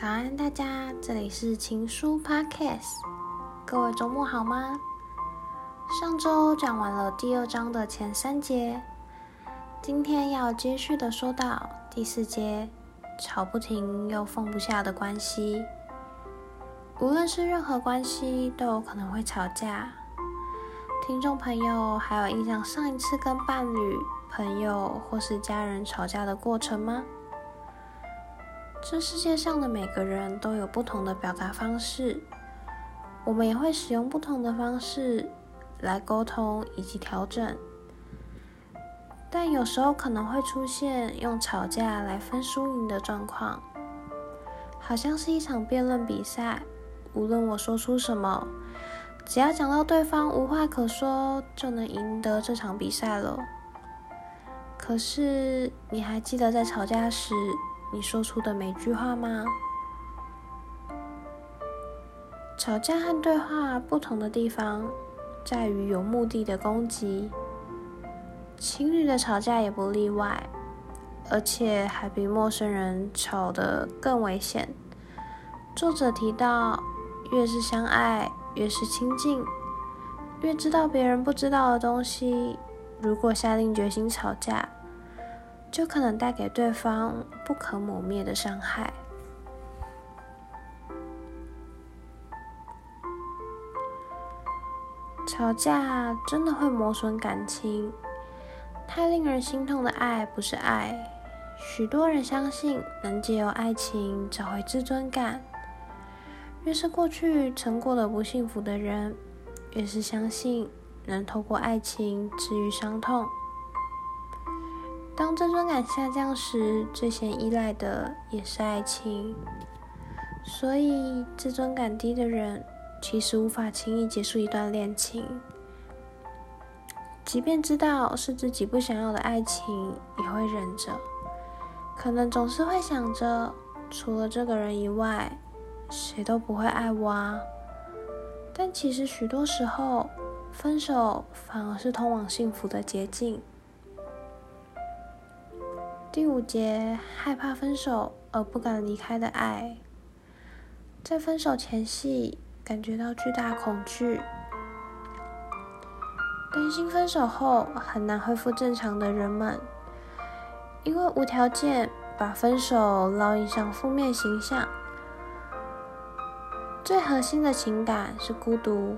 早安，大家，这里是情书 Podcast。各位周末好吗？上周讲完了第二章的前三节，今天要接续的说到第四节，吵不停又放不下的关系。无论是任何关系，都有可能会吵架。听众朋友还有印象上一次跟伴侣、朋友或是家人吵架的过程吗？这世界上的每个人都有不同的表达方式，我们也会使用不同的方式来沟通以及调整。但有时候可能会出现用吵架来分输赢的状况，好像是一场辩论比赛，无论我说出什么，只要讲到对方无话可说，就能赢得这场比赛了。可是你还记得在吵架时，你说出的每句话吗？吵架和对话不同的地方，在于有目的的攻击。情侣的吵架也不例外，而且还比陌生人吵得更危险。作者提到，越是相爱，越是亲近，越知道别人不知道的东西，如果下定决心吵架，就可能带给对方不可磨灭的伤害。吵架真的会磨损感情，太令人心痛的爱不是爱。许多人相信能借由爱情找回自尊感，越是过去曾过得不幸福的人，越是相信能透过爱情治愈伤痛。当自尊感下降时，最先依赖的也是爱情。所以，自尊感低的人其实无法轻易结束一段恋情。即便知道是自己不想要的爱情，也会忍着。可能总是会想着，除了这个人以外，谁都不会爱我啊。但其实许多时候，分手反而是通往幸福的捷径。第五节，害怕分手而不敢离开的爱，在分手前夕感觉到巨大恐惧，担心分手后很难恢复正常的人们，因为无条件把分手烙印上负面形象。最核心的情感是孤独，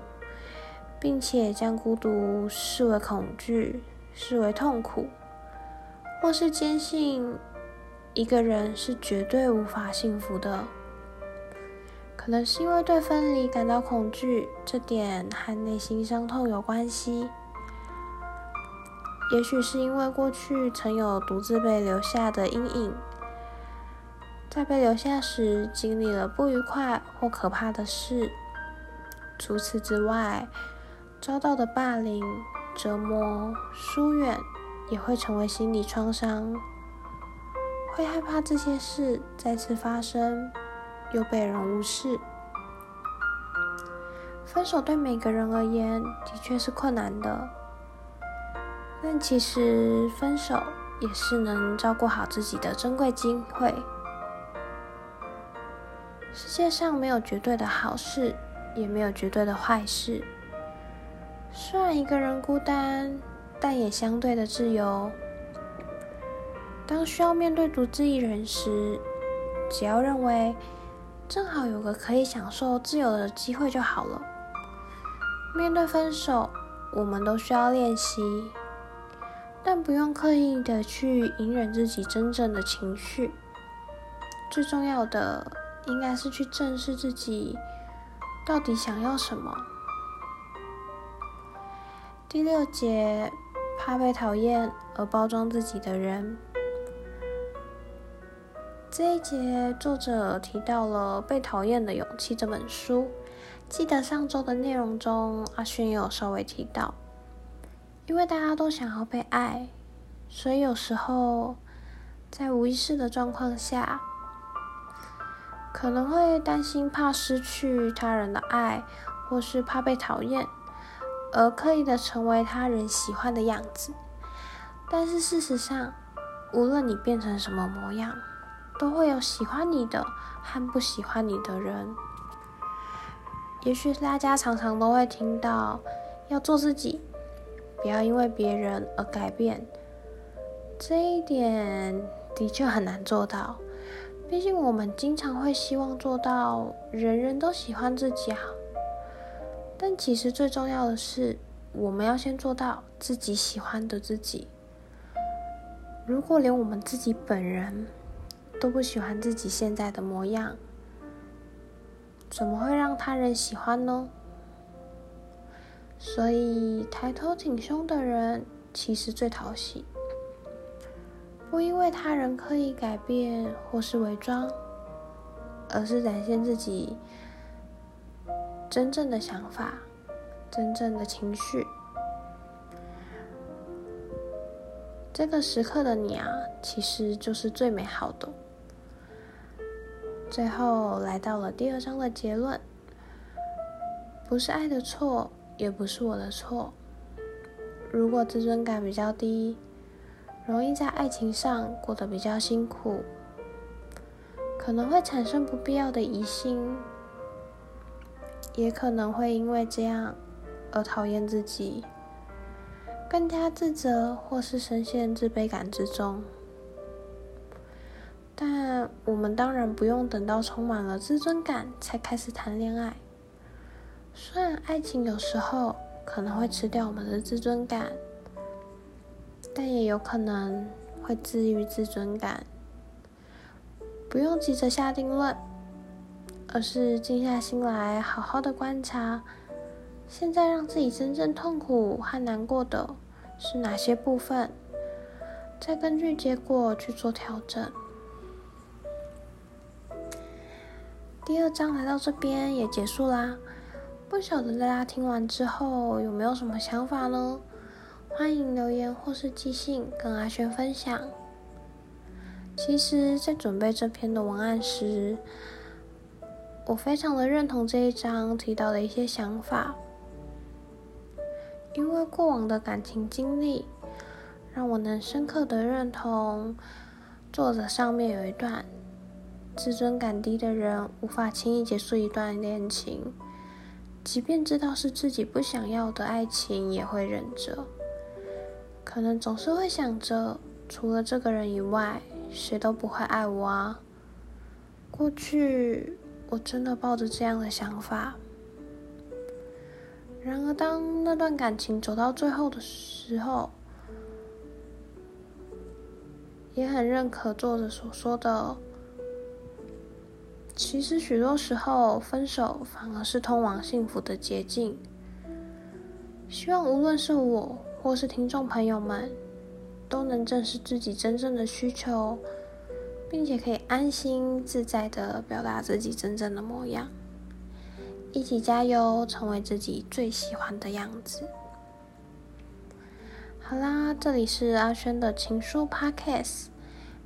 并且将孤独视为恐惧，视为痛苦。或是坚信一个人是绝对无法幸福的，可能是因为对分离感到恐惧，这点和内心伤痛有关系。也许是因为过去曾有独自被留下的阴影，在被留下时经历了不愉快或可怕的事。除此之外，遭到的霸凌、折磨、疏远。也会成为心理创伤，会害怕这些事再次发生，又被人无视。分手对每个人而言的确是困难的，但其实分手也是能照顾好自己的珍贵机会。世界上没有绝对的好事，也没有绝对的坏事。虽然一个人孤单。但也相对的自由。当需要面对独自一人时，只要认为正好有个可以享受自由的机会就好了。面对分手，我们都需要练习，但不用刻意的去隐忍自己真正的情绪。最重要的，应该是去正视自己到底想要什么。第六节。怕被讨厌而包装自己的人。这一节作者提到了《被讨厌的勇气》这本书。记得上周的内容中，阿勋也有稍微提到，因为大家都想要被爱，所以有时候在无意识的状况下，可能会担心怕失去他人的爱，或是怕被讨厌。而刻意的成为他人喜欢的样子，但是事实上，无论你变成什么模样，都会有喜欢你的和不喜欢你的人。也许大家常常都会听到要做自己，不要因为别人而改变。这一点的确很难做到，毕竟我们经常会希望做到人人都喜欢自己啊。但其实最重要的是，我们要先做到自己喜欢的自己。如果连我们自己本人都不喜欢自己现在的模样，怎么会让他人喜欢呢？所以抬头挺胸的人其实最讨喜，不因为他人刻意改变或是伪装，而是展现自己真正的想法、真正的情绪。这个时刻的你啊，其实就是最美好的。最后来到了第二章的结论，不是爱的错，也不是我的错。如果自尊感比较低，容易在爱情上过得比较辛苦，可能会产生不必要的疑心，也可能会因为这样而讨厌自己，更加自责或是深陷自卑感之中。但我们当然不用等到充满了自尊感才开始谈恋爱。虽然爱情有时候可能会吃掉我们的自尊感，但也有可能会治愈自尊感。不用急着下定论，而是静下心来，好好的观察，现在让自己真正痛苦和难过的是哪些部分，再根据结果去做调整。第二章来到这边也结束啦，不晓得大家听完之后有没有什么想法呢？欢迎留言或是寄信跟阿轩分享。其实，在准备这篇的文案时，我非常的认同这一章提到的一些想法，因为过往的感情经历，让我能深刻的认同作者上面有一段。自尊感低的人无法轻易结束一段恋情，即便知道是自己不想要的爱情，也会忍着。可能总是会想着，除了这个人以外，谁都不会爱我啊。过去我真的抱着这样的想法。然而，当那段感情走到最后的时候，也很认可作者所说的。其实许多时候，分手反而是通往幸福的捷径。希望无论是我或是听众朋友们，都能正视自己真正的需求，并且可以安心自在的表达自己真正的模样。一起加油，成为自己最喜欢的样子。好啦，这里是阿轩的情书 Podcast。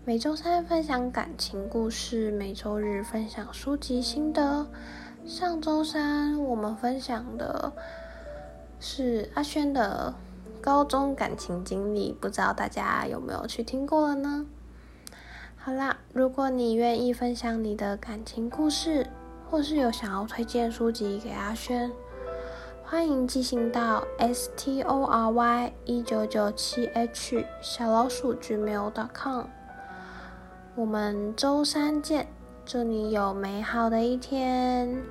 每周三分享感情故事，每周日分享书籍心得。上周三我们分享的是阿轩的高中感情经历，不知道大家有没有去听过了呢？好啦，如果你愿意分享你的感情故事，或是有想要推荐书籍给阿轩，欢迎寄信到 s t o r y 一九九七 h 小老鼠 gmail.com。我们周三见，祝你有美好的一天。